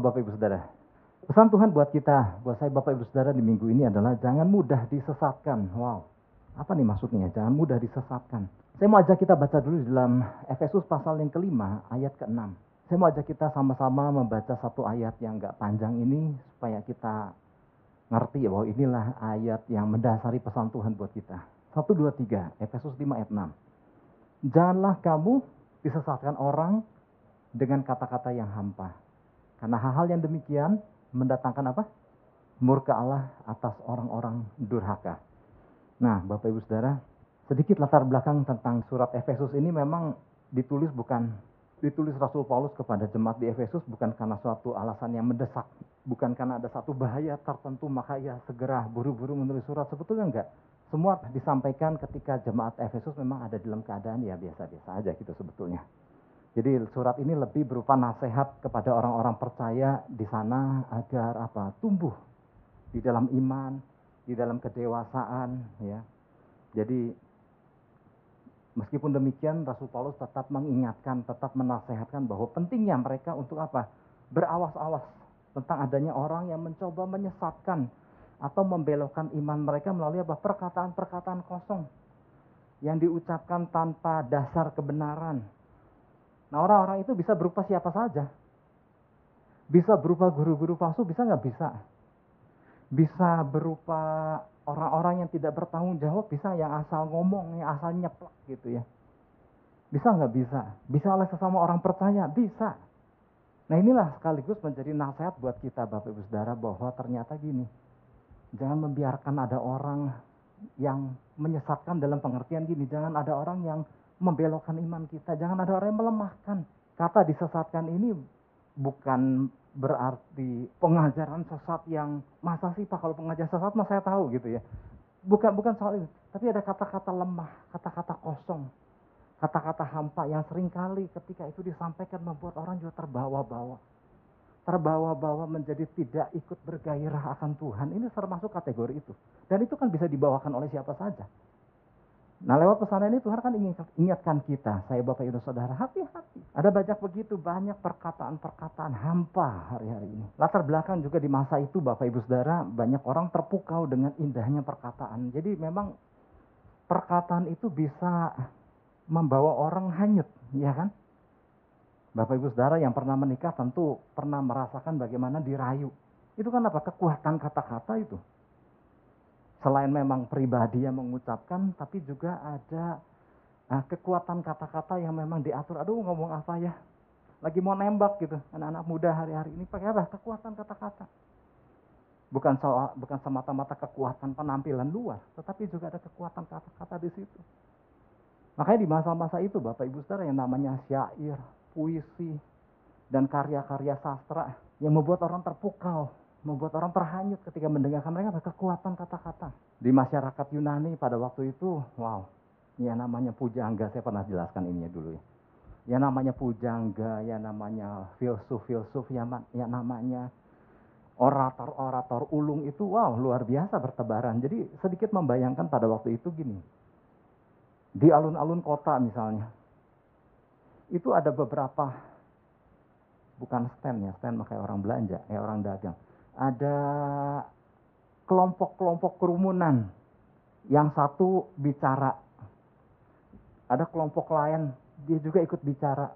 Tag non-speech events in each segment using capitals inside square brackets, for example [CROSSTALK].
Bapak Ibu Saudara. Pesan Tuhan buat kita, buat saya Bapak Ibu Saudara di minggu ini adalah jangan mudah disesatkan. Wow, apa nih maksudnya? Jangan mudah disesatkan. Saya mau ajak kita baca dulu dalam Efesus pasal yang kelima, ayat ke-6. Saya mau ajak kita sama-sama membaca satu ayat yang gak panjang ini, supaya kita ngerti bahwa inilah ayat yang mendasari pesan Tuhan buat kita. Satu, dua, tiga, Efesus 5 ayat 6. Janganlah kamu disesatkan orang dengan kata-kata yang hampa. Karena hal-hal yang demikian mendatangkan apa? Murka Allah atas orang-orang durhaka. Nah, Bapak Ibu Saudara, sedikit latar belakang tentang surat Efesus ini memang ditulis bukan ditulis Rasul Paulus kepada jemaat di Efesus bukan karena suatu alasan yang mendesak, bukan karena ada satu bahaya tertentu maka ia segera buru-buru menulis surat sebetulnya enggak. Semua disampaikan ketika jemaat Efesus memang ada dalam keadaan ya biasa-biasa aja gitu sebetulnya. Jadi surat ini lebih berupa nasihat kepada orang-orang percaya di sana agar apa? tumbuh di dalam iman, di dalam kedewasaan ya. Jadi meskipun demikian Rasul Paulus tetap mengingatkan, tetap menasehatkan bahwa pentingnya mereka untuk apa? berawas-awas tentang adanya orang yang mencoba menyesatkan atau membelokkan iman mereka melalui apa? perkataan-perkataan kosong yang diucapkan tanpa dasar kebenaran Nah orang-orang itu bisa berupa siapa saja. Bisa berupa guru-guru palsu, bisa nggak bisa? Bisa berupa orang-orang yang tidak bertanggung jawab, bisa yang asal ngomong, yang asal nyeplak gitu ya. Bisa nggak bisa? Bisa oleh sesama orang percaya? Bisa. Nah inilah sekaligus menjadi nasihat buat kita Bapak Ibu Saudara bahwa ternyata gini. Jangan membiarkan ada orang yang menyesatkan dalam pengertian gini. Jangan ada orang yang membelokkan iman kita. Jangan ada orang yang melemahkan. Kata disesatkan ini bukan berarti pengajaran sesat yang masa sih Pak kalau pengajaran sesat mah saya tahu gitu ya. Bukan bukan soal itu, tapi ada kata-kata lemah, kata-kata kosong, kata-kata hampa yang sering kali ketika itu disampaikan membuat orang juga terbawa-bawa. Terbawa-bawa menjadi tidak ikut bergairah akan Tuhan. Ini termasuk kategori itu. Dan itu kan bisa dibawakan oleh siapa saja. Nah lewat pesan ini Tuhan kan ingin ingatkan kita, saya Bapak Ibu Saudara, hati-hati. Ada banyak begitu banyak perkataan-perkataan hampa hari-hari ini. Latar belakang juga di masa itu Bapak Ibu Saudara, banyak orang terpukau dengan indahnya perkataan. Jadi memang perkataan itu bisa membawa orang hanyut, ya kan? Bapak Ibu Saudara yang pernah menikah tentu pernah merasakan bagaimana dirayu. Itu kan apa? Kekuatan kata-kata itu selain memang pribadi yang mengucapkan, tapi juga ada nah, kekuatan kata-kata yang memang diatur. Aduh ngomong apa ya? Lagi mau nembak gitu, anak-anak muda hari-hari ini pakai apa? Kekuatan kata-kata. Bukan soal, bukan semata-mata kekuatan penampilan luar, tetapi juga ada kekuatan kata-kata di situ. Makanya di masa-masa itu Bapak Ibu Saudara yang namanya syair, puisi, dan karya-karya sastra yang membuat orang terpukau membuat orang terhanyut ketika mendengarkan mereka kekuatan kata-kata. Di masyarakat Yunani pada waktu itu, wow, ya namanya pujangga, saya pernah jelaskan ini dulu ya. Ya namanya pujangga, ya namanya filsuf-filsuf, ya, ya namanya orator-orator ulung itu, wow, luar biasa bertebaran. Jadi sedikit membayangkan pada waktu itu gini, di alun-alun kota misalnya, itu ada beberapa bukan stand ya, stand makanya orang belanja, ya orang dagang ada kelompok-kelompok kerumunan. Yang satu bicara. Ada kelompok lain, dia juga ikut bicara.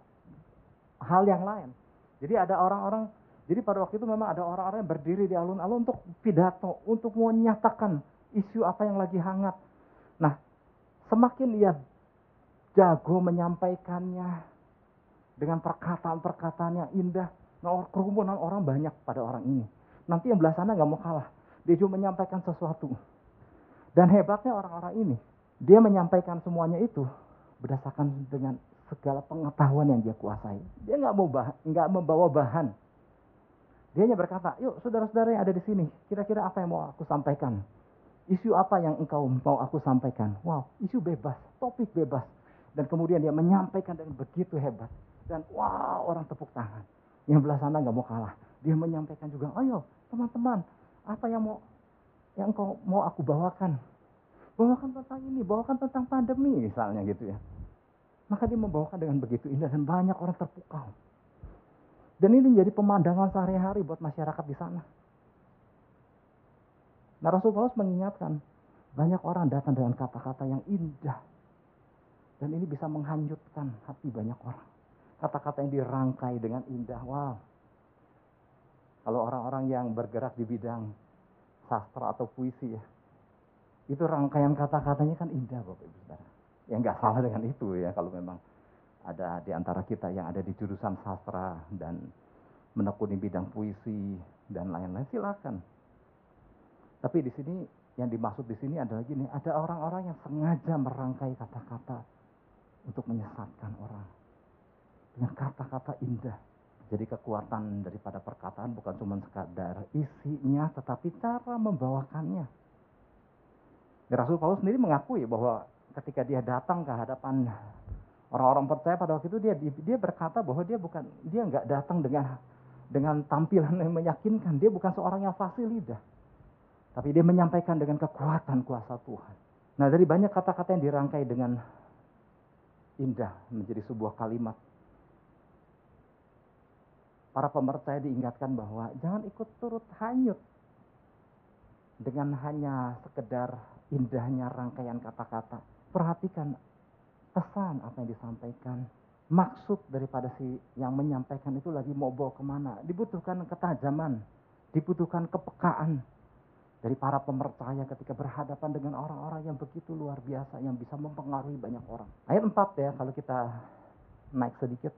Hal yang lain. Jadi ada orang-orang, jadi pada waktu itu memang ada orang-orang yang berdiri di alun-alun untuk pidato, untuk menyatakan isu apa yang lagi hangat. Nah, semakin ia jago menyampaikannya dengan perkataan-perkataan yang indah, nah, kerumunan orang banyak pada orang ini Nanti yang belah sana nggak mau kalah. Dia juga menyampaikan sesuatu. Dan hebatnya orang-orang ini, dia menyampaikan semuanya itu berdasarkan dengan segala pengetahuan yang dia kuasai. Dia nggak mau bah, nggak membawa bahan. Dia hanya berkata, yuk saudara-saudara yang ada di sini, kira-kira apa yang mau aku sampaikan? Isu apa yang engkau mau aku sampaikan? Wow, isu bebas, topik bebas. Dan kemudian dia menyampaikan dengan begitu hebat. Dan wow, orang tepuk tangan. Yang belah sana nggak mau kalah. Dia menyampaikan juga, ayo teman-teman, apa yang mau yang kau mau aku bawakan? Bawakan tentang ini, bawakan tentang pandemi misalnya gitu ya. Maka dia membawakan dengan begitu indah dan banyak orang terpukau. Dan ini menjadi pemandangan sehari-hari buat masyarakat di sana. Nah Rasul Paulus mengingatkan, banyak orang datang dengan kata-kata yang indah. Dan ini bisa menghanyutkan hati banyak orang. Kata-kata yang dirangkai dengan indah, wow. Kalau orang-orang yang bergerak di bidang sastra atau puisi ya, itu rangkaian kata-katanya kan indah Bapak Ibu Saudara. Ya nggak salah dengan itu ya kalau memang ada di antara kita yang ada di jurusan sastra dan menekuni bidang puisi dan lain-lain silakan. Tapi di sini yang dimaksud di sini adalah gini, ada orang-orang yang sengaja merangkai kata-kata untuk menyesatkan orang dengan kata-kata indah. Jadi kekuatan daripada perkataan bukan cuma sekadar isinya, tetapi cara membawakannya. Ya, Rasul Paulus sendiri mengakui bahwa ketika dia datang ke hadapan orang-orang percaya pada waktu itu dia dia berkata bahwa dia bukan dia nggak datang dengan dengan tampilan yang meyakinkan dia bukan seorang yang fasih lidah tapi dia menyampaikan dengan kekuatan kuasa Tuhan nah dari banyak kata-kata yang dirangkai dengan indah menjadi sebuah kalimat para pemercaya diingatkan bahwa jangan ikut turut hanyut dengan hanya sekedar indahnya rangkaian kata-kata perhatikan pesan apa yang disampaikan. Maksud daripada si yang menyampaikan itu lagi mau bawa ke mana. Dibutuhkan ketajaman, dibutuhkan kepekaan dari para pemercaya ketika berhadapan dengan orang-orang yang begitu luar biasa yang bisa mempengaruhi banyak orang. Ayat 4 ya kalau kita naik sedikit.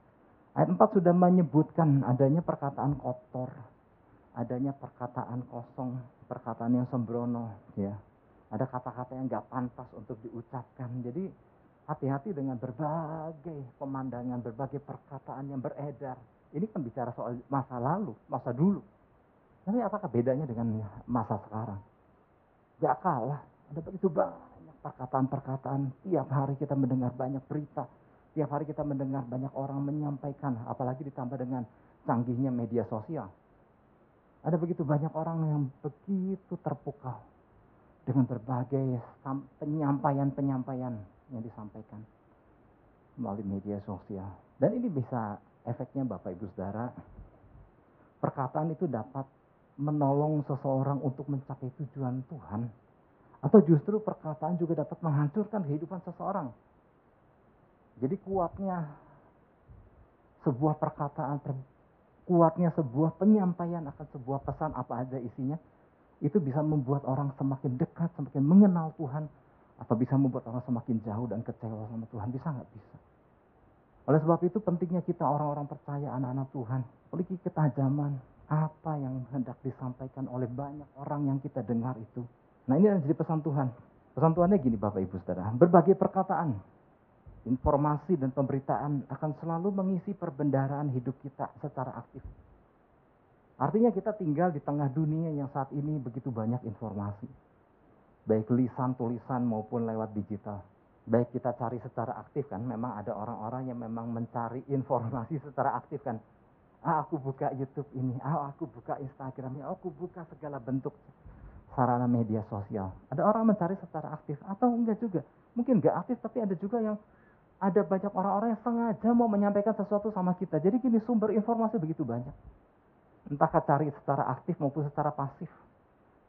Ayat 4 sudah menyebutkan adanya perkataan kotor, adanya perkataan kosong, perkataan yang sembrono ya. Ada kata-kata yang gak pantas untuk diucapkan. Jadi hati-hati dengan berbagai pemandangan, berbagai perkataan yang beredar. Ini kan bicara soal masa lalu, masa dulu. Tapi apakah bedanya dengan masa sekarang? Gak kalah. Ada begitu banyak perkataan-perkataan. Tiap hari kita mendengar banyak berita. Tiap hari kita mendengar banyak orang menyampaikan. Apalagi ditambah dengan canggihnya media sosial. Ada begitu banyak orang yang begitu terpukau dengan berbagai penyampaian-penyampaian yang disampaikan melalui media sosial. Dan ini bisa efeknya Bapak Ibu Saudara, perkataan itu dapat menolong seseorang untuk mencapai tujuan Tuhan. Atau justru perkataan juga dapat menghancurkan kehidupan seseorang. Jadi kuatnya sebuah perkataan, kuatnya sebuah penyampaian akan sebuah pesan apa aja isinya, itu bisa membuat orang semakin dekat, semakin mengenal Tuhan, atau bisa membuat orang semakin jauh dan kecewa sama Tuhan? Bisa nggak bisa? Oleh sebab itu pentingnya kita orang-orang percaya anak-anak Tuhan. Memiliki ketajaman apa yang hendak disampaikan oleh banyak orang yang kita dengar itu. Nah ini yang jadi pesan Tuhan. Pesan Tuhannya gini Bapak Ibu Saudara. Berbagai perkataan, informasi dan pemberitaan akan selalu mengisi perbendaraan hidup kita secara aktif. Artinya kita tinggal di tengah dunia yang saat ini begitu banyak informasi baik lisan, tulisan maupun lewat digital. Baik kita cari secara aktif kan, memang ada orang-orang yang memang mencari informasi secara aktif kan. Ah, aku buka YouTube ini, ah, aku buka Instagram ini, aku buka segala bentuk sarana media sosial. Ada orang mencari secara aktif atau enggak juga. Mungkin enggak aktif tapi ada juga yang ada banyak orang-orang yang sengaja mau menyampaikan sesuatu sama kita. Jadi gini sumber informasi begitu banyak. Entah cari secara aktif maupun secara pasif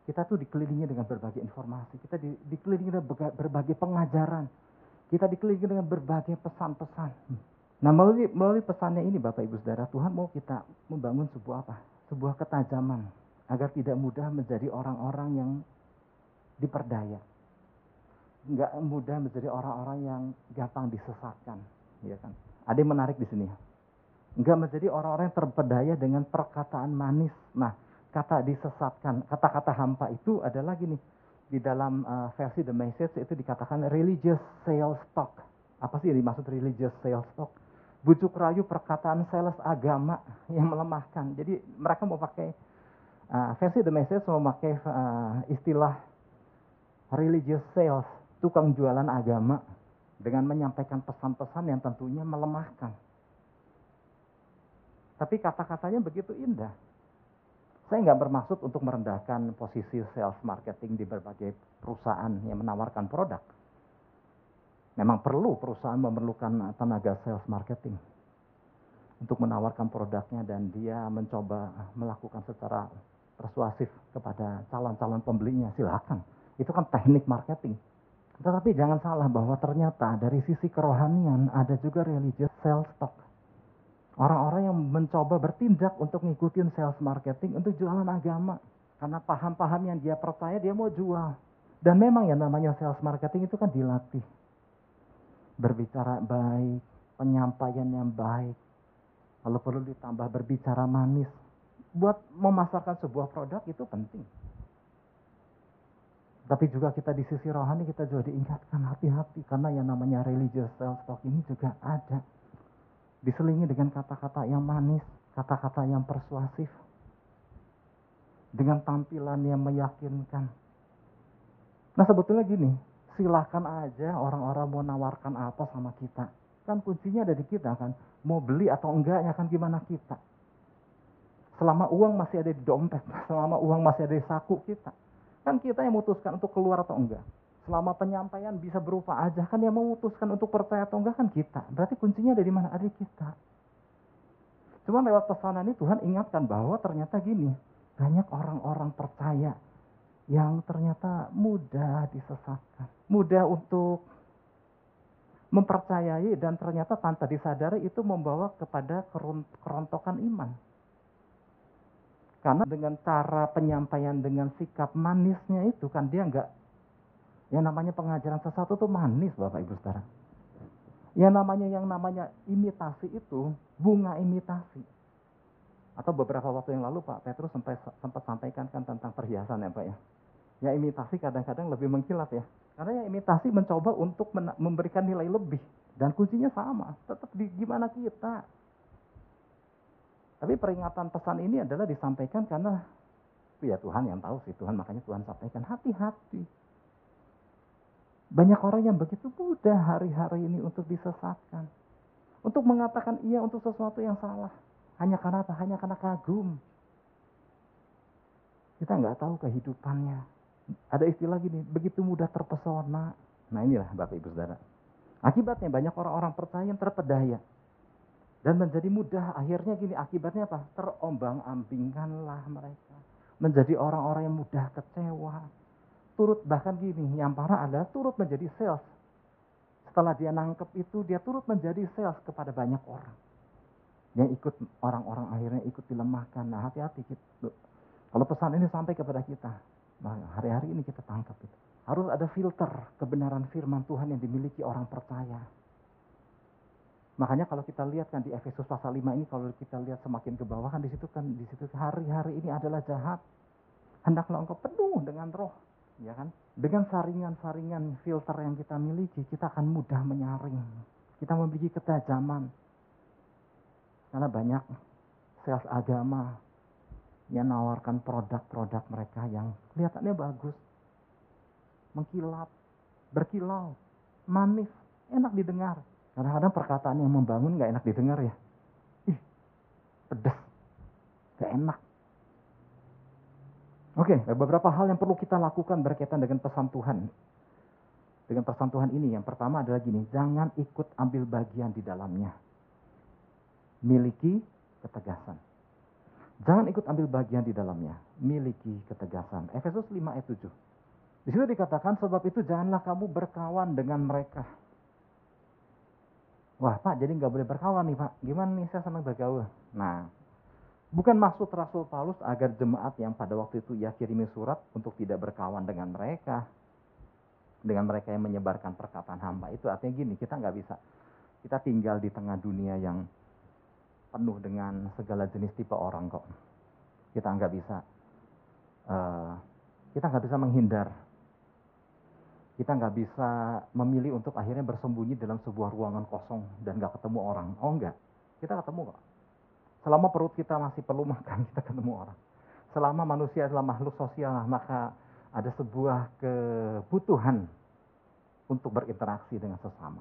kita tuh dikelilingi dengan berbagai informasi, kita di, dikelilingi dengan berbagai pengajaran, kita dikelilingi dengan berbagai pesan-pesan. Nah melalui, melalui pesannya ini Bapak Ibu Saudara, Tuhan mau kita membangun sebuah apa? Sebuah ketajaman agar tidak mudah menjadi orang-orang yang diperdaya. Enggak mudah menjadi orang-orang yang gampang disesatkan, ya kan? Ada yang menarik di sini. Enggak menjadi orang-orang yang terpedaya dengan perkataan manis. Nah, kata disesatkan, kata-kata hampa itu adalah gini. Di dalam uh, versi The Message itu dikatakan religious sales talk. Apa sih yang dimaksud religious sales talk? Bujuk rayu perkataan sales agama yang melemahkan. Jadi mereka mau pakai uh, versi The Message mau pakai uh, istilah religious sales, tukang jualan agama dengan menyampaikan pesan-pesan yang tentunya melemahkan. Tapi kata-katanya begitu indah saya nggak bermaksud untuk merendahkan posisi sales marketing di berbagai perusahaan yang menawarkan produk. Memang perlu perusahaan memerlukan tenaga sales marketing. untuk menawarkan produknya dan dia mencoba melakukan secara persuasif kepada calon-calon pembelinya, silakan. Itu kan teknik marketing. Tetapi jangan salah bahwa ternyata dari sisi kerohanian ada juga religious sales talk. Orang-orang yang mencoba bertindak untuk ngikutin sales marketing untuk jualan agama. Karena paham-paham yang dia percaya dia mau jual. Dan memang yang namanya sales marketing itu kan dilatih. Berbicara baik, penyampaian yang baik. Kalau perlu ditambah berbicara manis. Buat memasarkan sebuah produk itu penting. Tapi juga kita di sisi rohani kita juga diingatkan hati-hati karena yang namanya religious self talk ini juga ada. Diselingi dengan kata-kata yang manis, kata-kata yang persuasif. Dengan tampilan yang meyakinkan. Nah sebetulnya gini, silahkan aja orang-orang mau nawarkan apa sama kita. Kan kuncinya ada di kita kan. Mau beli atau enggaknya kan gimana kita. Selama uang masih ada di dompet, [LAUGHS] selama uang masih ada di saku kita Kan kita yang memutuskan untuk keluar atau enggak. Selama penyampaian bisa berupa aja, kan yang memutuskan untuk percaya atau enggak kan kita. Berarti kuncinya ada di mana? Ada kita. Cuma lewat pesanan ini Tuhan ingatkan bahwa ternyata gini, banyak orang-orang percaya yang ternyata mudah disesatkan. Mudah untuk mempercayai dan ternyata tanpa disadari itu membawa kepada kerontokan iman. Karena dengan cara penyampaian dengan sikap manisnya itu kan dia enggak yang namanya pengajaran sesuatu itu manis Bapak Ibu Saudara. Yang namanya yang namanya imitasi itu bunga imitasi. Atau beberapa waktu yang lalu Pak Petrus sempat, sempat sampaikan kan tentang perhiasan ya Pak ya. Ya imitasi kadang-kadang lebih mengkilat ya. Karena yang imitasi mencoba untuk memberikan nilai lebih. Dan kuncinya sama. Tetap di gimana kita. Tapi peringatan pesan ini adalah disampaikan karena ya Tuhan yang tahu sih Tuhan makanya Tuhan sampaikan hati-hati. Banyak orang yang begitu mudah hari-hari ini untuk disesatkan. Untuk mengatakan iya untuk sesuatu yang salah. Hanya karena apa? Hanya karena kagum. Kita nggak tahu kehidupannya. Ada istilah gini, begitu mudah terpesona. Nah inilah Bapak Ibu Saudara. Akibatnya banyak orang-orang percaya yang terpedaya dan menjadi mudah. Akhirnya gini akibatnya apa? Terombang ambingkanlah mereka. Menjadi orang-orang yang mudah kecewa. Turut bahkan gini yang parah adalah turut menjadi sales. Setelah dia nangkep itu dia turut menjadi sales kepada banyak orang. Yang ikut orang-orang akhirnya ikut dilemahkan. Nah hati-hati kalau pesan ini sampai kepada kita nah hari-hari ini kita tangkap itu. Harus ada filter kebenaran firman Tuhan yang dimiliki orang percaya Makanya kalau kita lihat kan di Efesus pasal 5 ini kalau kita lihat semakin ke bawah kan di situ kan di situ hari-hari ini adalah jahat. Hendaklah engkau penuh dengan roh, ya kan? Dengan saringan-saringan filter yang kita miliki, kita akan mudah menyaring. Kita memiliki ketajaman. Karena banyak sales agama yang menawarkan produk-produk mereka yang kelihatannya bagus, mengkilap, berkilau, manis, enak didengar Kadang-kadang perkataan yang membangun nggak enak didengar ya. Ih, pedas, gak enak. Oke, beberapa hal yang perlu kita lakukan berkaitan dengan pesan Tuhan. Dengan pesan Tuhan ini, yang pertama adalah gini, jangan ikut ambil bagian di dalamnya. Miliki ketegasan. Jangan ikut ambil bagian di dalamnya. Miliki ketegasan. Efesus 5 ayat 7. Di situ dikatakan, sebab itu janganlah kamu berkawan dengan mereka Wah Pak, jadi nggak boleh berkawan nih Pak. Gimana nih saya senang bergaul? Nah, bukan maksud Rasul Paulus agar jemaat yang pada waktu itu ia kirimi surat untuk tidak berkawan dengan mereka. Dengan mereka yang menyebarkan perkataan hamba. Itu artinya gini, kita nggak bisa. Kita tinggal di tengah dunia yang penuh dengan segala jenis tipe orang kok. Kita nggak bisa. Uh, kita nggak bisa menghindar kita nggak bisa memilih untuk akhirnya bersembunyi dalam sebuah ruangan kosong dan nggak ketemu orang. Oh enggak, kita ketemu kok. Selama perut kita masih perlu makan, [LAUGHS] kita ketemu orang. Selama manusia adalah makhluk sosial, maka ada sebuah kebutuhan untuk berinteraksi dengan sesama.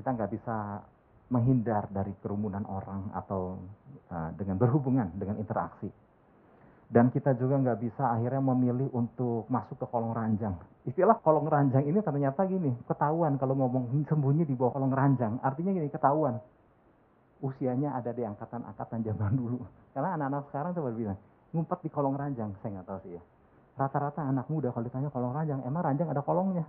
Kita nggak bisa menghindar dari kerumunan orang atau uh, dengan berhubungan dengan interaksi dan kita juga nggak bisa akhirnya memilih untuk masuk ke kolong ranjang. Istilah kolong ranjang ini ternyata gini, ketahuan kalau ngomong sembunyi di bawah kolong ranjang. Artinya gini, ketahuan. usianya ada di angkatan-angkatan zaman dulu. Karena anak-anak sekarang coba bilang, ngumpet di kolong ranjang, saya nggak tahu sih ya. Rata-rata anak muda kalau ditanya kolong ranjang, emang ranjang ada kolongnya?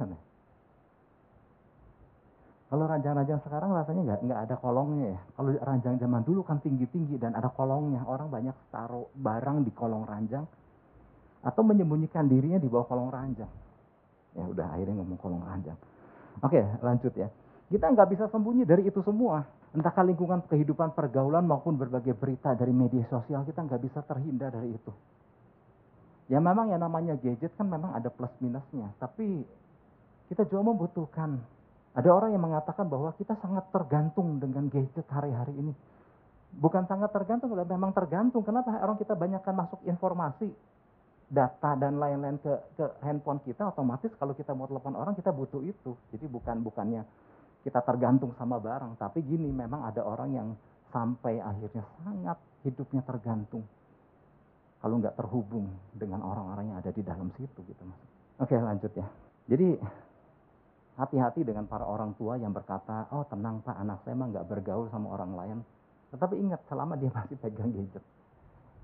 Kalau ranjang-ranjang sekarang rasanya nggak nggak ada kolongnya ya. Kalau ranjang zaman dulu kan tinggi-tinggi dan ada kolongnya. Orang banyak taruh barang di kolong ranjang atau menyembunyikan dirinya di bawah kolong ranjang. Ya udah akhirnya ngomong kolong ranjang. Oke lanjut ya. Kita nggak bisa sembunyi dari itu semua. Entahkah lingkungan kehidupan pergaulan maupun berbagai berita dari media sosial kita nggak bisa terhindar dari itu. Ya memang yang namanya gadget kan memang ada plus minusnya. Tapi kita juga membutuhkan ada orang yang mengatakan bahwa kita sangat tergantung dengan gadget hari-hari ini. Bukan sangat tergantung, memang tergantung. Kenapa orang kita banyakkan masuk informasi, data dan lain-lain ke, ke handphone kita, otomatis kalau kita mau telepon orang kita butuh itu. Jadi bukan bukannya kita tergantung sama barang, tapi gini memang ada orang yang sampai akhirnya sangat hidupnya tergantung. Kalau nggak terhubung dengan orang-orang yang ada di dalam situ gitu mas. Oke lanjut ya. Jadi Hati-hati dengan para orang tua yang berkata, oh tenang pak, anak saya mah nggak bergaul sama orang lain. Tetapi ingat, selama dia masih pegang gadget,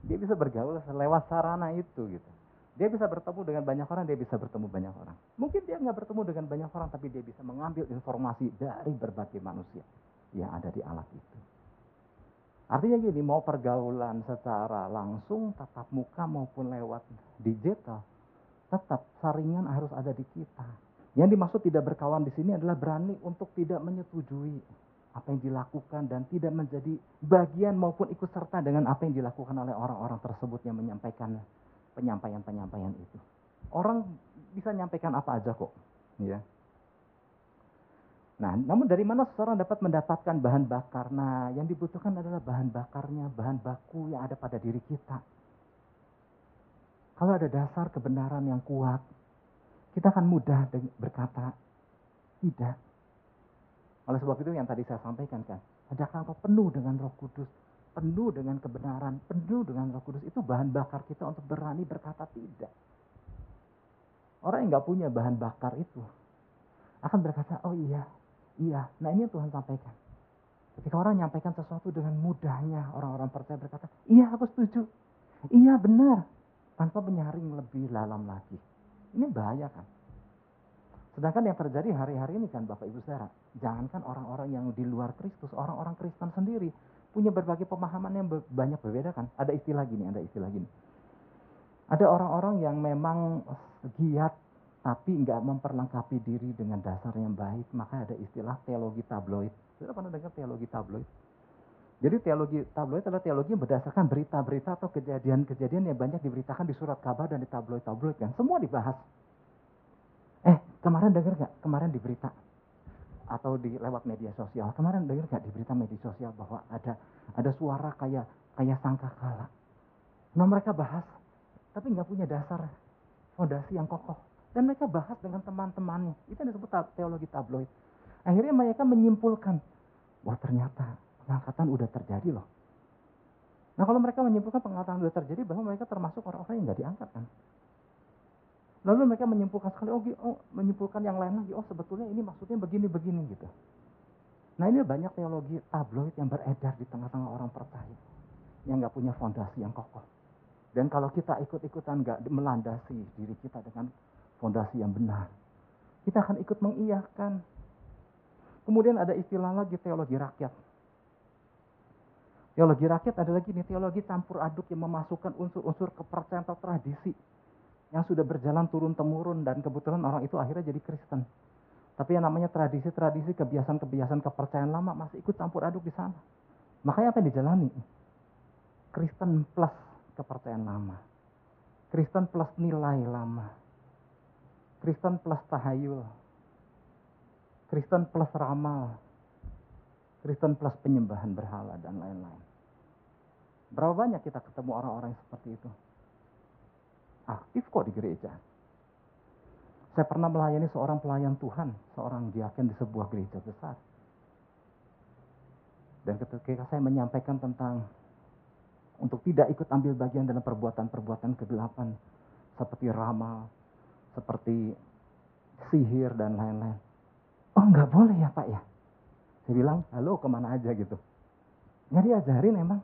dia bisa bergaul lewat sarana itu gitu. Dia bisa bertemu dengan banyak orang, dia bisa bertemu banyak orang. Mungkin dia nggak bertemu dengan banyak orang, tapi dia bisa mengambil informasi dari berbagai manusia yang ada di alat itu. Artinya gini, mau pergaulan secara langsung, tatap muka maupun lewat digital, tetap saringan harus ada di kita yang dimaksud tidak berkawan di sini adalah berani untuk tidak menyetujui apa yang dilakukan dan tidak menjadi bagian maupun ikut serta dengan apa yang dilakukan oleh orang-orang tersebut yang menyampaikan penyampaian-penyampaian itu. Orang bisa menyampaikan apa aja kok, ya. Nah, namun dari mana seseorang dapat mendapatkan bahan bakar? Nah, yang dibutuhkan adalah bahan bakarnya, bahan baku yang ada pada diri kita. Kalau ada dasar kebenaran yang kuat, kita akan mudah berkata tidak. Oleh sebab itu yang tadi saya sampaikan kan, ada kata penuh dengan roh kudus, penuh dengan kebenaran, penuh dengan roh kudus, itu bahan bakar kita untuk berani berkata tidak. Orang yang nggak punya bahan bakar itu akan berkata, oh iya, iya. Nah ini yang Tuhan sampaikan. Ketika orang menyampaikan sesuatu dengan mudahnya, orang-orang percaya berkata, iya aku setuju, iya benar, tanpa menyaring lebih dalam lagi. Ini bahaya kan. Sedangkan yang terjadi hari-hari ini kan Bapak Ibu Saudara, jangankan orang-orang yang di luar Kristus, orang-orang Kristen sendiri punya berbagai pemahaman yang banyak berbeda kan. Ada istilah gini, ada istilah gini. Ada orang-orang yang memang giat tapi nggak memperlengkapi diri dengan dasar yang baik, maka ada istilah teologi tabloid. Sudah pernah dengar teologi tabloid? Jadi teologi tabloid adalah teologi yang berdasarkan berita-berita atau kejadian-kejadian yang banyak diberitakan di surat kabar dan di tabloid-tabloid kan. Semua dibahas. Eh, kemarin dengar gak? Kemarin di berita atau di lewat media sosial. Kemarin dengar gak di berita media sosial bahwa ada ada suara kayak kayak sangkakala. Nah mereka bahas, tapi nggak punya dasar fondasi yang kokoh. Dan mereka bahas dengan teman-temannya. Itu yang disebut teologi tabloid. Akhirnya mereka menyimpulkan, wah ternyata pengangkatan udah terjadi loh. Nah kalau mereka menyimpulkan pengangkatan udah terjadi bahwa mereka termasuk orang-orang yang nggak diangkat kan. Lalu mereka menyimpulkan sekali, oh, oh menyimpulkan yang lain lagi, oh sebetulnya ini maksudnya begini-begini gitu. Nah ini banyak teologi tabloid yang beredar di tengah-tengah orang percaya. Yang nggak punya fondasi yang kokoh. Dan kalau kita ikut-ikutan nggak melandasi diri kita dengan fondasi yang benar. Kita akan ikut mengiyakan. Kemudian ada istilah lagi teologi rakyat. Teologi rakyat adalah gini, teologi campur aduk yang memasukkan unsur-unsur kepercayaan atau tradisi yang sudah berjalan turun-temurun dan kebetulan orang itu akhirnya jadi Kristen. Tapi yang namanya tradisi-tradisi, kebiasaan-kebiasaan kepercayaan lama masih ikut campur aduk di sana. Makanya apa yang dijalani? Kristen plus kepercayaan lama. Kristen plus nilai lama. Kristen plus tahayul. Kristen plus ramal Kristen plus penyembahan berhala dan lain-lain. Berapa banyak kita ketemu orang-orang seperti itu? Aktif kok di gereja. Saya pernah melayani seorang pelayan Tuhan, seorang diaken di sebuah gereja besar. Dan ketika saya menyampaikan tentang untuk tidak ikut ambil bagian dalam perbuatan-perbuatan kegelapan seperti ramal, seperti sihir dan lain-lain. Oh nggak boleh ya Pak ya? Saya bilang, halo ke mana aja gitu. Nggak diajarin emang.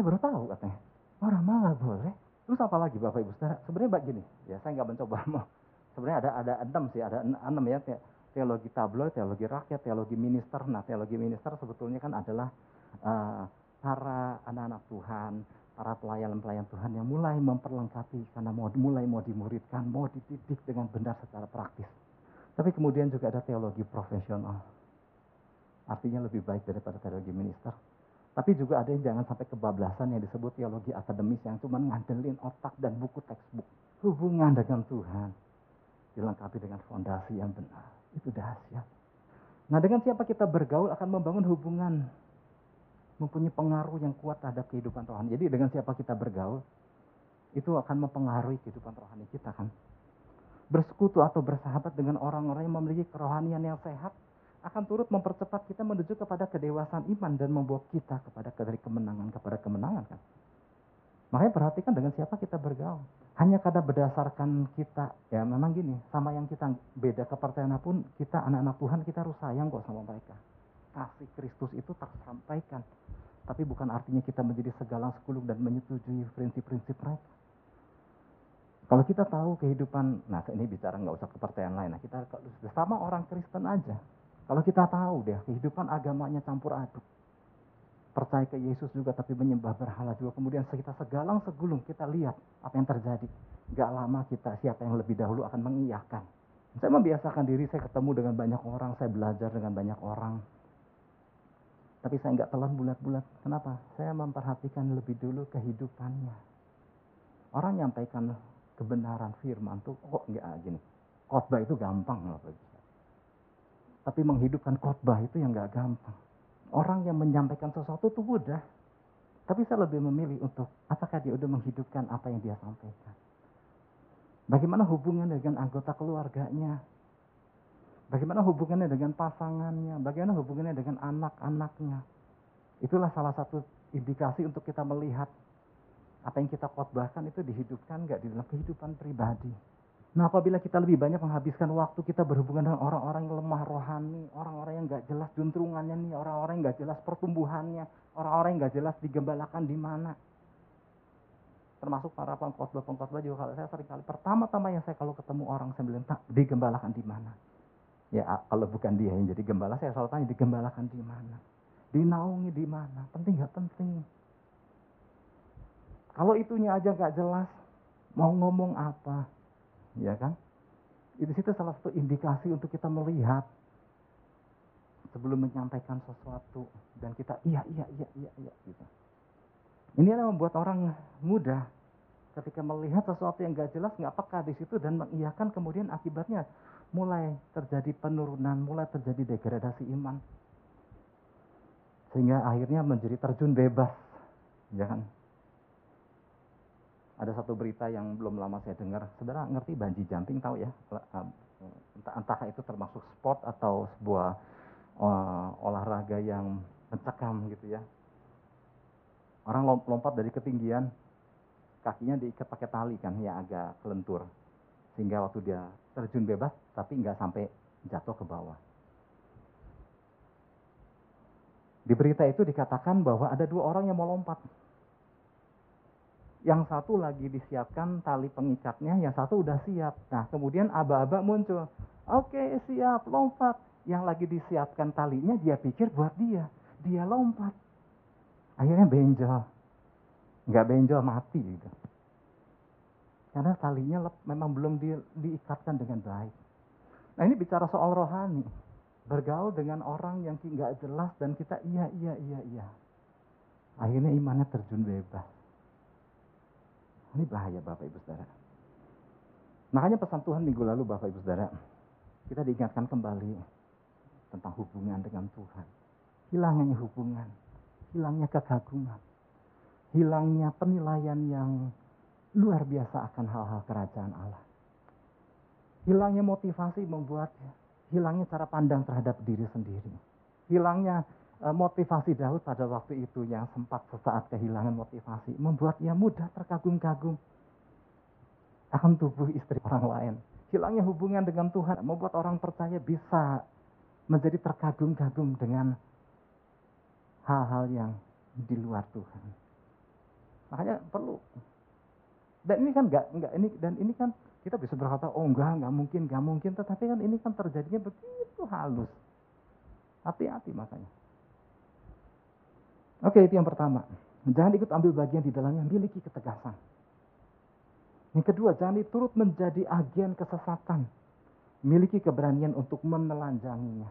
Saya baru tahu katanya. Oh ramal nggak boleh. Terus apa lagi Bapak Ibu Saudara? Sebenarnya begini, ya saya nggak mencoba [LAUGHS] mau. Sebenarnya ada ada enam sih, ada enam ya teologi tabloid, teologi rakyat, teologi minister. Nah teologi minister sebetulnya kan adalah uh, para anak-anak Tuhan, para pelayan-pelayan Tuhan yang mulai memperlengkapi karena mau mulai mau dimuridkan, mau dididik dengan benar secara praktis. Tapi kemudian juga ada teologi profesional. Artinya lebih baik daripada teologi minister. Tapi juga ada yang jangan sampai kebablasan yang disebut teologi akademis yang cuma ngandelin otak dan buku textbook. Hubungan dengan Tuhan dilengkapi dengan fondasi yang benar. Itu dahsyat. Nah dengan siapa kita bergaul akan membangun hubungan. Mempunyai pengaruh yang kuat terhadap kehidupan rohani. Jadi dengan siapa kita bergaul, itu akan mempengaruhi kehidupan rohani kita kan. Bersekutu atau bersahabat dengan orang-orang yang memiliki kerohanian yang sehat, akan turut mempercepat kita menuju kepada kedewasaan iman dan membawa kita kepada dari kemenangan kepada kemenangan kan. Makanya perhatikan dengan siapa kita bergaul. Hanya karena berdasarkan kita, ya memang gini, sama yang kita beda kepercayaan pun, kita anak-anak Tuhan kita harus sayang kok sama mereka. Kasih Kristus itu tersampaikan. Tapi bukan artinya kita menjadi segalang sekulung dan menyetujui prinsip-prinsip mereka. Kalau kita tahu kehidupan, nah ini bicara nggak usah kepercayaan lain, nah kita sama orang Kristen aja, kalau kita tahu deh, kehidupan agamanya campur aduk. Percaya ke Yesus juga tapi menyembah berhala juga. Kemudian kita segalang segulung kita lihat apa yang terjadi. Gak lama kita siapa yang lebih dahulu akan mengiyakan. Saya membiasakan diri, saya ketemu dengan banyak orang, saya belajar dengan banyak orang. Tapi saya nggak telan bulat-bulat. Kenapa? Saya memperhatikan lebih dulu kehidupannya. Orang nyampaikan kebenaran firman tuh kok nggak gini. Khotbah itu gampang loh. Tapi menghidupkan khotbah itu yang gak gampang. Orang yang menyampaikan sesuatu itu mudah. Tapi saya lebih memilih untuk apakah dia udah menghidupkan apa yang dia sampaikan. Bagaimana hubungan dengan anggota keluarganya. Bagaimana hubungannya dengan pasangannya. Bagaimana hubungannya dengan anak-anaknya. Itulah salah satu indikasi untuk kita melihat apa yang kita khotbahkan itu dihidupkan nggak di dalam kehidupan pribadi. Nah apabila kita lebih banyak menghabiskan waktu kita berhubungan dengan orang-orang yang lemah rohani, orang-orang yang gak jelas juntrungannya nih, orang-orang yang gak jelas pertumbuhannya, orang-orang yang gak jelas digembalakan di mana. Termasuk para pengkhotbah-pengkhotbah juga kalau saya sering kali pertama-tama yang saya kalau ketemu orang saya bilang tak digembalakan di mana. Ya kalau bukan dia yang jadi gembala saya selalu tanya digembalakan di mana. Dinaungi di mana, penting gak penting. Kalau itunya aja gak jelas, mau ngomong apa, ya kan? Di situ salah satu indikasi untuk kita melihat sebelum menyampaikan sesuatu dan kita iya iya iya iya iya gitu. Ini yang membuat orang mudah ketika melihat sesuatu yang gak jelas nggak peka di situ dan mengiyakan kemudian akibatnya mulai terjadi penurunan, mulai terjadi degradasi iman. Sehingga akhirnya menjadi terjun bebas, ya kan? Ada satu berita yang belum lama saya dengar. Saudara ngerti banji jumping tahu ya? Entah, entah itu termasuk sport atau sebuah uh, olahraga yang mencekam gitu ya. Orang lompat dari ketinggian, kakinya diikat pakai tali kan, ya agak kelentur. Sehingga waktu dia terjun bebas, tapi nggak sampai jatuh ke bawah. Di berita itu dikatakan bahwa ada dua orang yang mau lompat yang satu lagi disiapkan tali pengikatnya, yang satu udah siap. Nah, kemudian aba-aba muncul. Oke, siap, lompat. Yang lagi disiapkan talinya dia pikir buat dia. Dia lompat. Akhirnya benjol. Nggak benjol, mati gitu. Karena talinya memang belum di, diikatkan dengan baik. Nah ini bicara soal rohani. Bergaul dengan orang yang nggak jelas dan kita iya, iya, iya, iya. Akhirnya imannya terjun bebas ini bahaya Bapak Ibu Saudara. Makanya pesan Tuhan minggu lalu Bapak Ibu Saudara, kita diingatkan kembali tentang hubungan dengan Tuhan. Hilangnya hubungan, hilangnya kekaguman, hilangnya penilaian yang luar biasa akan hal-hal kerajaan Allah. Hilangnya motivasi membuat hilangnya cara pandang terhadap diri sendiri. Hilangnya motivasi Daud pada waktu itu yang sempat sesaat kehilangan motivasi membuat ia mudah terkagum-kagum akan tubuh istri orang lain. Hilangnya hubungan dengan Tuhan membuat orang percaya bisa menjadi terkagum-kagum dengan hal-hal yang di luar Tuhan. Makanya perlu. Dan ini kan enggak, enggak ini dan ini kan kita bisa berkata, oh enggak, enggak mungkin, enggak mungkin. Tetapi kan ini kan terjadinya begitu halus. Hati-hati makanya. Oke, itu yang pertama. Jangan ikut ambil bagian di dalamnya, miliki ketegasan. Yang kedua, jangan turut menjadi agen kesesatan. Miliki keberanian untuk menelanjanginya.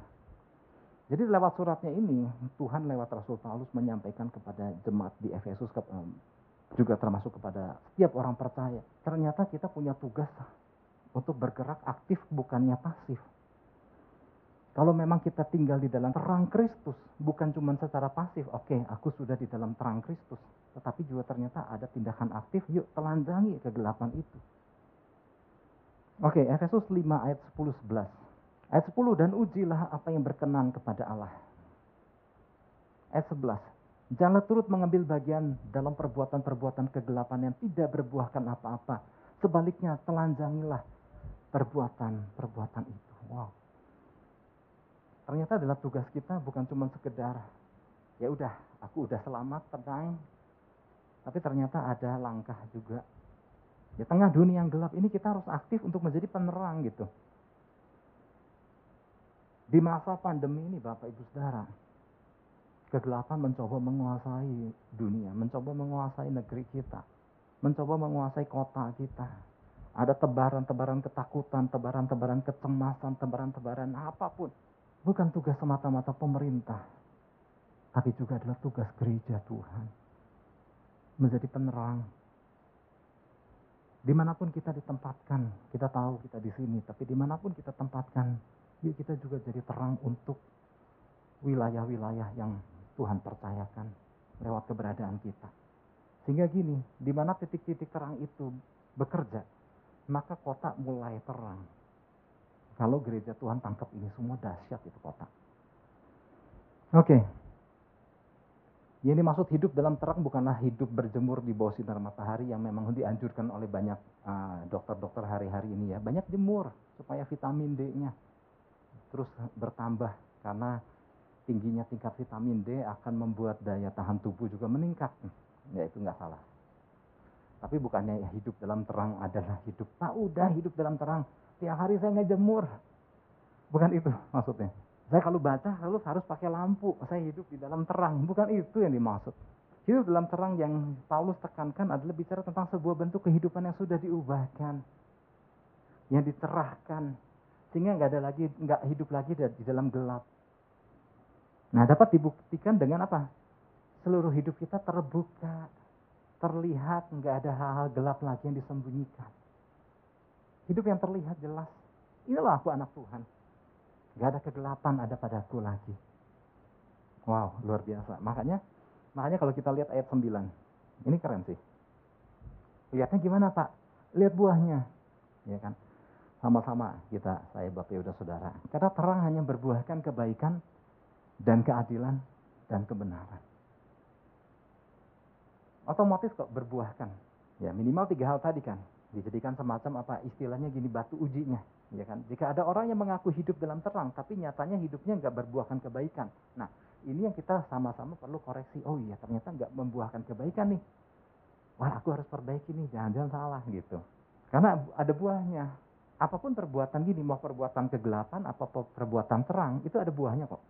Jadi lewat suratnya ini, Tuhan lewat Rasul Paulus menyampaikan kepada jemaat di Efesus, juga termasuk kepada setiap orang percaya. Ternyata kita punya tugas untuk bergerak aktif bukannya pasif. Kalau memang kita tinggal di dalam terang Kristus, bukan cuma secara pasif, oke, okay, aku sudah di dalam terang Kristus, tetapi juga ternyata ada tindakan aktif, yuk telanjangi kegelapan itu. Oke, okay, Efesus 5 ayat 10 11. Ayat 10 dan ujilah apa yang berkenan kepada Allah. Ayat 11. Janganlah turut mengambil bagian dalam perbuatan-perbuatan kegelapan yang tidak berbuahkan apa-apa. Sebaliknya, telanjangilah perbuatan-perbuatan itu. Wow ternyata adalah tugas kita bukan cuma sekedar ya udah aku udah selamat tenang. Tapi ternyata ada langkah juga. Di tengah dunia yang gelap ini kita harus aktif untuk menjadi penerang gitu. Di masa pandemi ini Bapak Ibu Saudara kegelapan mencoba menguasai dunia mencoba menguasai negeri kita mencoba menguasai kota kita. Ada tebaran-tebaran ketakutan, tebaran-tebaran kecemasan, tebaran-tebaran apa pun bukan tugas semata-mata pemerintah, tapi juga adalah tugas gereja Tuhan. Menjadi penerang. Di mana pun kita ditempatkan, kita tahu kita di sini, tapi di mana pun kita tempatkan, yuk kita juga jadi terang untuk wilayah-wilayah yang Tuhan percayakan lewat keberadaan kita. Sehingga gini, di mana titik-titik terang itu bekerja, maka kota mulai terang kalau gereja Tuhan tangkap ini semua dahsyat itu kota. Oke. Okay. Ini maksud hidup dalam terang bukanlah hidup berjemur di bawah sinar matahari yang memang dianjurkan oleh banyak uh, dokter-dokter hari-hari ini ya. Banyak jemur supaya vitamin D-nya terus bertambah karena tingginya tingkat vitamin D akan membuat daya tahan tubuh juga meningkat. Ya itu nggak salah. Tapi bukannya hidup dalam terang adalah hidup. Pak udah hidup dalam terang. Tiap hari saya ngejemur. Bukan itu maksudnya. Saya kalau baca harus harus pakai lampu. Saya hidup di dalam terang. Bukan itu yang dimaksud. Hidup dalam terang yang Paulus tekankan adalah bicara tentang sebuah bentuk kehidupan yang sudah diubahkan. Yang diterahkan. Sehingga nggak ada lagi, nggak hidup lagi di dalam gelap. Nah dapat dibuktikan dengan apa? Seluruh hidup kita terbuka. Terlihat nggak ada hal-hal gelap lagi yang disembunyikan. Hidup yang terlihat jelas. Inilah aku anak Tuhan. Gak ada kegelapan ada padaku lagi. Wow, luar biasa. Makanya, makanya kalau kita lihat ayat 9. Ini keren sih. Lihatnya gimana Pak? Lihat buahnya. Ya kan? Sama-sama kita, saya Bapak Ibu Saudara. Karena terang hanya berbuahkan kebaikan dan keadilan dan kebenaran. Otomatis kok berbuahkan. Ya minimal tiga hal tadi kan dijadikan semacam apa istilahnya gini batu ujinya ya kan? Jika ada orang yang mengaku hidup dalam terang tapi nyatanya hidupnya nggak berbuahkan kebaikan. Nah ini yang kita sama-sama perlu koreksi. Oh iya ternyata nggak membuahkan kebaikan nih. Wah aku harus perbaiki nih jangan-jangan salah gitu. Karena ada buahnya. Apa pun perbuatan gini mau perbuatan kegelapan apa perbuatan terang itu ada buahnya kok.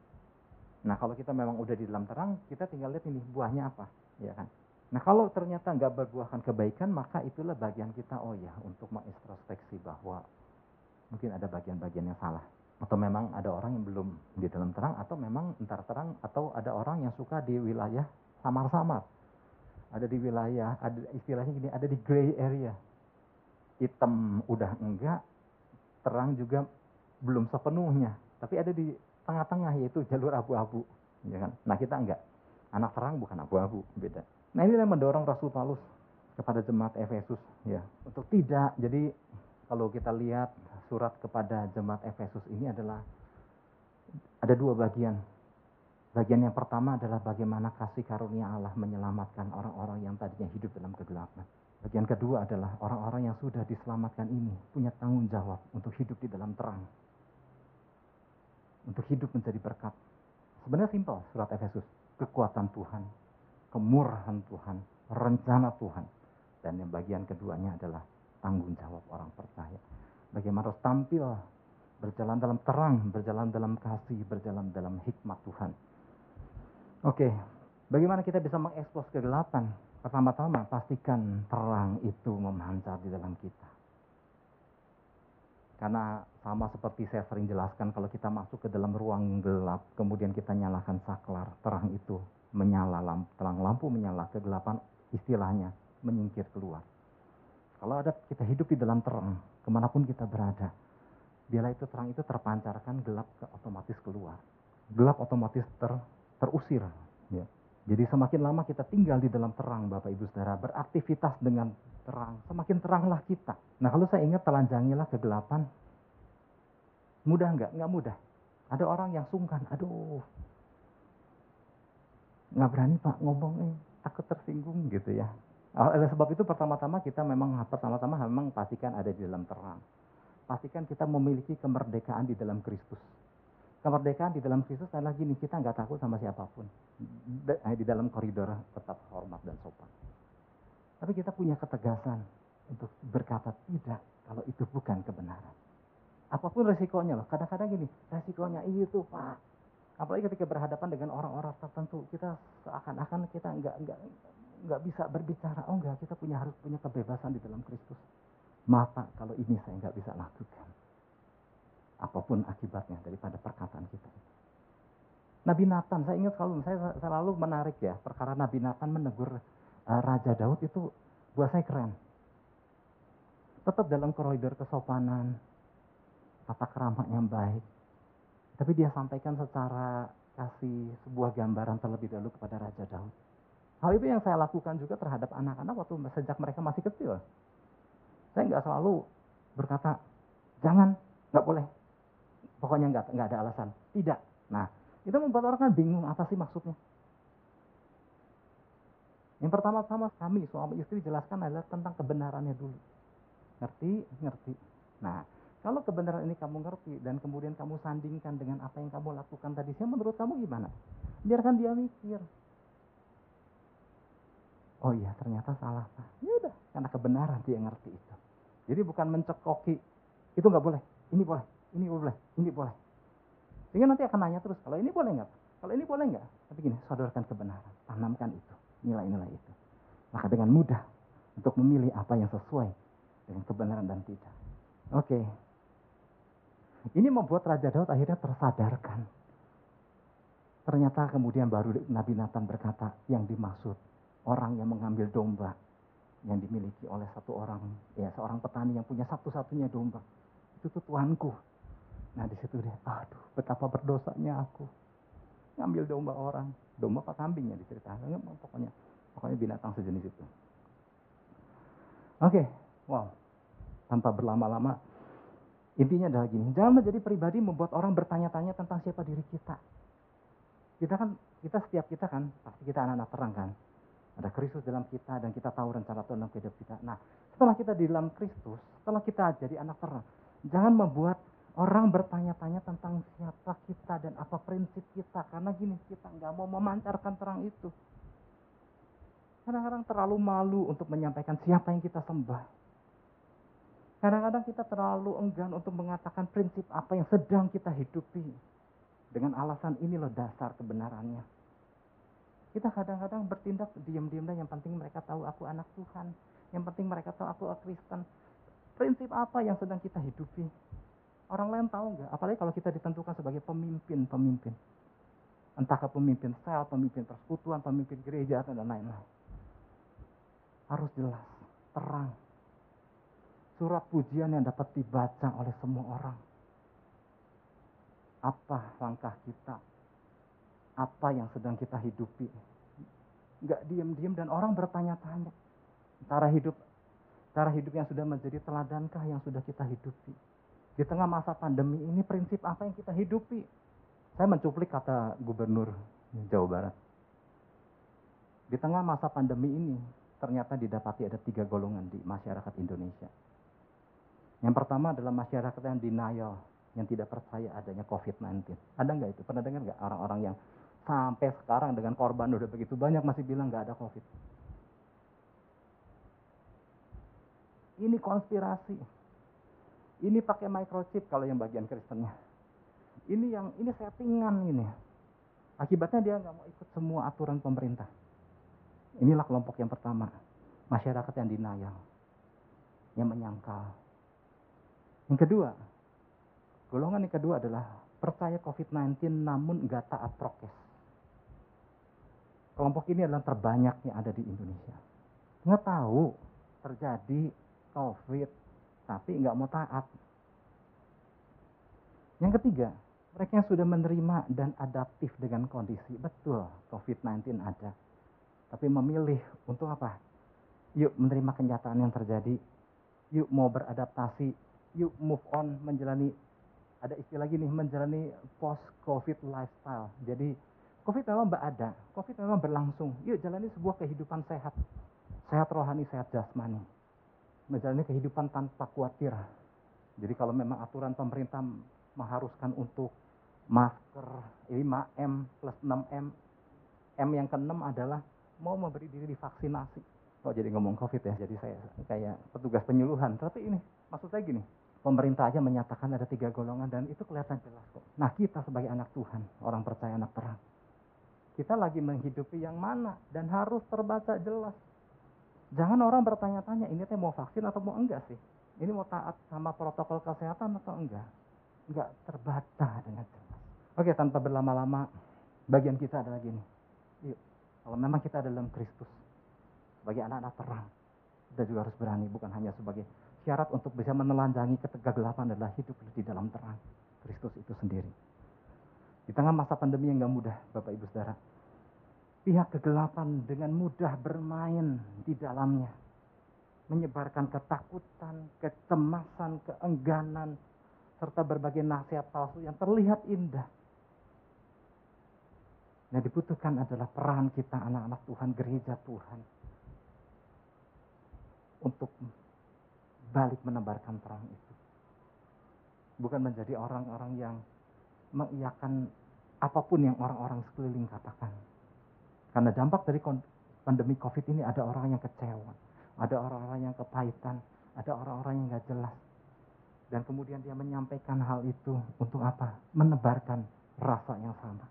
Nah kalau kita memang udah di dalam terang kita tinggal lihat ini buahnya apa ya kan Nah kalau ternyata nggak berbuahkan kebaikan, maka itulah bagian kita, oh ya, untuk mengintrospeksi bahwa mungkin ada bagian-bagian yang salah. Atau memang ada orang yang belum di dalam terang, atau memang entar terang, atau ada orang yang suka di wilayah samar-samar. Ada di wilayah, ada istilahnya gini, ada di gray area. Hitam udah enggak, terang juga belum sepenuhnya. Tapi ada di tengah-tengah, yaitu jalur abu-abu. Ya kan? Nah kita enggak. Anak terang bukan abu-abu, beda. Nah ini yang mendorong Rasul Paulus kepada jemaat Efesus ya untuk tidak. Jadi kalau kita lihat surat kepada jemaat Efesus ini adalah ada dua bagian. Bagian yang pertama adalah bagaimana kasih karunia Allah menyelamatkan orang-orang yang tadinya hidup dalam kegelapan. Bagian kedua adalah orang-orang yang sudah diselamatkan ini punya tanggung jawab untuk hidup di dalam terang. Untuk hidup menjadi berkat. Sebenarnya simpel surat Efesus. Kekuatan Tuhan kemurahan Tuhan, rencana Tuhan. Dan yang bagian keduanya adalah tanggung jawab orang percaya. Bagaimana harus tampil berjalan dalam terang, berjalan dalam kasih, berjalan dalam hikmat Tuhan. Oke, bagaimana kita bisa mengekspos kegelapan? Pertama-tama pastikan terang itu memancar di dalam kita. Karena sama seperti saya sering jelaskan kalau kita masuk ke dalam ruang gelap, kemudian kita nyalakan saklar, terang itu menyala, lampu, terang lampu menyala, kegelapan istilahnya menyingkir keluar. Kalau ada kita hidup di dalam terang, ke mana pun kita berada, bila itu terang itu terpancarkan, gelap ke otomatis keluar. Gelap otomatis ter, terusir. Ya. Jadi semakin lama kita tinggal di dalam terang, Bapak Ibu Saudara, beraktivitas dengan terang, semakin teranglah kita. Nah kalau saya ingat telanjangilah kegelapan, mudah nggak? Nggak mudah. Ada orang yang sungkan, aduh, nggak berani pak ngomong, eh, takut tersinggung gitu ya. Oleh sebab itu pertama-tama kita memang pertama-tama memang pastikan ada di dalam terang. Pastikan kita memiliki kemerdekaan di dalam Kristus. Kemerdekaan di dalam Kristus adalah gini, kita nggak takut sama siapa pun. Eh, di dalam koridor tetap hormat dan sopan. Tapi kita punya ketegasan untuk berkata tidak kalau itu bukan kebenaran. Apa pun resikonya loh. Kadang-kadang gini, resikonya itu pak. Apalagi ketika berhadapan dengan orang-orang tertentu, kita seakan-akan kita nggak nggak nggak bisa berbicara. Oh enggak, kita punya harus punya kebebasan di dalam Kristus. Maaf pak, kalau ini saya nggak bisa lakukan. Apa pun akibatnya daripada perkataan kita. Nabi Nathan, saya ingat selalu, saya selalu menarik ya, perkara Nabi Nathan menegur uh, Raja Daud itu buat saya keren. Tetap dalam koridor kesopanan, tata kerama yang baik. Tapi dia sampaikan secara kasih sebuah gambaran terlebih dahulu kepada Raja Daud. Hal itu yang saya lakukan juga terhadap anak-anak waktu sejak mereka masih kecil. Saya nggak selalu berkata, jangan, nggak boleh. Pokoknya nggak, nggak ada alasan. Tidak. Nah, itu membuat orang kan bingung apa sih maksudnya. Yang pertama-tama kami suami istri jelaskan adalah tentang kebenarannya dulu. Ngerti? Ngerti. Nah, kalau kebenaran ini kamu ngerti dan kemudian kamu sandingkan dengan apa yang kamu lakukan tadi, saya menurut kamu gimana? Biarkan dia mikir. Oh iya ternyata salah pak. Ya udah karena kebenaran dia ngerti itu. Jadi bukan mencekoki itu nggak boleh ini boleh ini boleh ini boleh. Sehingga nanti akan nanya terus kalau ini boleh nggak? Kalau ini boleh nggak? Tapi gini sodorkan kebenaran tanamkan itu nilai-nilai itu. Maka dengan mudah untuk memilih apa yang sesuai dengan kebenaran dan tidak. Oke ini membuat Raja Daud akhirnya tersadarkan ternyata kemudian baru Nabi Nathan berkata yang dimaksud orang yang mengambil domba yang dimiliki oleh satu orang, ya seorang petani yang punya satu-satunya domba. Itu tuh Tuanku. Nah di situ dia, aduh betapa berdosanya aku. Ngambil domba orang. Domba apa kambing ya diceritakan. Pokoknya, pokoknya binatang sejenis itu. Oke, okay. wow. Tanpa berlama-lama, intinya adalah gini. Jangan menjadi pribadi membuat orang bertanya-tanya tentang siapa diri kita. Kita kan, kita setiap kita kan, pasti kita anak-anak terang kan ada Kristus dalam kita dan kita tahu rencana Tuhan dalam hidup kita. Nah, setelah kita di dalam Kristus, setelah kita jadi anak terang, jangan membuat orang bertanya-tanya tentang siapa kita dan apa prinsip kita. Karena gini, kita nggak mau memancarkan terang itu. Kadang-kadang terlalu malu untuk menyampaikan siapa yang kita sembah. Kadang-kadang kita terlalu enggan untuk mengatakan prinsip apa yang sedang kita hidupi. Dengan alasan ini loh dasar kebenarannya. Kita kadang-kadang bertindak diam-diam dan yang penting mereka tahu aku anak Tuhan. Yang penting mereka tahu aku Kristen. Prinsip apa yang sedang kita hidupi? Orang lain tahu nggak? Apalagi kalau kita ditentukan sebagai pemimpin-pemimpin. Entah ke pemimpin sel, pemimpin persekutuan, pemimpin gereja, dan lain-lain. Harus jelas, terang. Surat pujian yang dapat dibaca oleh semua orang. Apa langkah kita apa yang sedang kita hidupi. Nggak diam-diam dan orang bertanya-tanya. Cara hidup cara hidup yang sudah menjadi teladankah yang sudah kita hidupi. Di tengah masa pandemi ini prinsip apa yang kita hidupi. Saya mencuplik kata gubernur Jawa Barat. Di tengah masa pandemi ini ternyata didapati ada tiga golongan di masyarakat Indonesia. Yang pertama adalah masyarakat yang denial, yang tidak percaya adanya COVID-19. Ada nggak itu? Pernah dengar nggak orang-orang yang Sampai sekarang dengan korban udah begitu banyak masih bilang nggak ada COVID. Ini konspirasi. Ini pakai microchip kalau yang bagian Kristennya. Ini yang ini settingan ini. Akibatnya dia nggak mau ikut semua aturan pemerintah. Inilah kelompok yang pertama, masyarakat yang denial, yang menyangkal. Yang kedua, golongan yang kedua adalah percaya COVID-19 namun nggak taat prokes. Kelompok ini adalah terbanyak yang ada di Indonesia. Nggak tahu terjadi COVID, tapi nggak mau taat. Yang ketiga, mereka yang sudah menerima dan adaptif dengan kondisi. Betul, COVID-19 ada. Tapi memilih untuk apa? Yuk menerima kenyataan yang terjadi. Yuk mau beradaptasi. Yuk move on menjalani ada istilah gini menjalani post covid lifestyle. Jadi covid memang ada, covid memang berlangsung. Yuk jalani sebuah kehidupan sehat, sehat rohani, sehat jasmani menjalani kehidupan tanpa khawatir. Jadi kalau memang aturan pemerintah mengharuskan untuk masker 5M plus 6M, M yang ke-6 adalah mau memberi diri divaksinasi. Oh jadi ngomong COVID ya, jadi saya kayak petugas penyuluhan. Tapi ini, maksud saya gini, pemerintah aja menyatakan ada tiga golongan dan itu kelihatan jelas kok. Nah kita sebagai anak Tuhan, orang percaya anak terang, kita lagi menghidupi yang mana dan harus terbaca jelas Jangan orang bertanya-tanya, ini teh mau vaksin atau mau enggak sih? Ini mau taat sama protokol kesehatan atau enggak? Enggak terbaca dengan jelas. Oke, tanpa berlama-lama, bagian kita adalah gini. Yuk, kalau memang kita dalam Kristus, sebagai anak-anak terang, kita juga harus berani, bukan hanya sebagai syarat untuk bisa menelanjangi kegelapan adalah hidup di dalam terang. Kristus itu sendiri. Di tengah masa pandemi yang gak mudah, Bapak Ibu Saudara, pihak kegelapan dengan mudah bermain di dalamnya. Menyebarkan ketakutan, kecemasan, keengganan, serta berbagai nasihat palsu yang terlihat indah. Yang dibutuhkan adalah peran kita anak-anak Tuhan, gereja Tuhan. Untuk balik menebarkan terang itu. Bukan menjadi orang-orang yang mengiyakan apa pun yang orang-orang sekeliling katakan karena dampak dari pandemi COVID ini ada orang yang kecewa, ada orang-orang yang kepahitan, ada orang-orang yang nggak jelas. Dan kemudian dia menyampaikan hal itu untuk apa? Menebarkan rasa yang sama.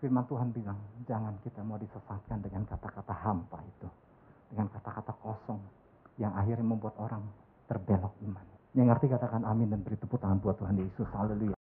Firman Tuhan bilang, jangan kita mau disesatkan dengan kata-kata hampa itu. Dengan kata-kata kosong yang akhirnya membuat orang terbelok iman. Yang ngerti katakan amin dan beri tepuk tangan buat Tuhan Yesus. Haleluya.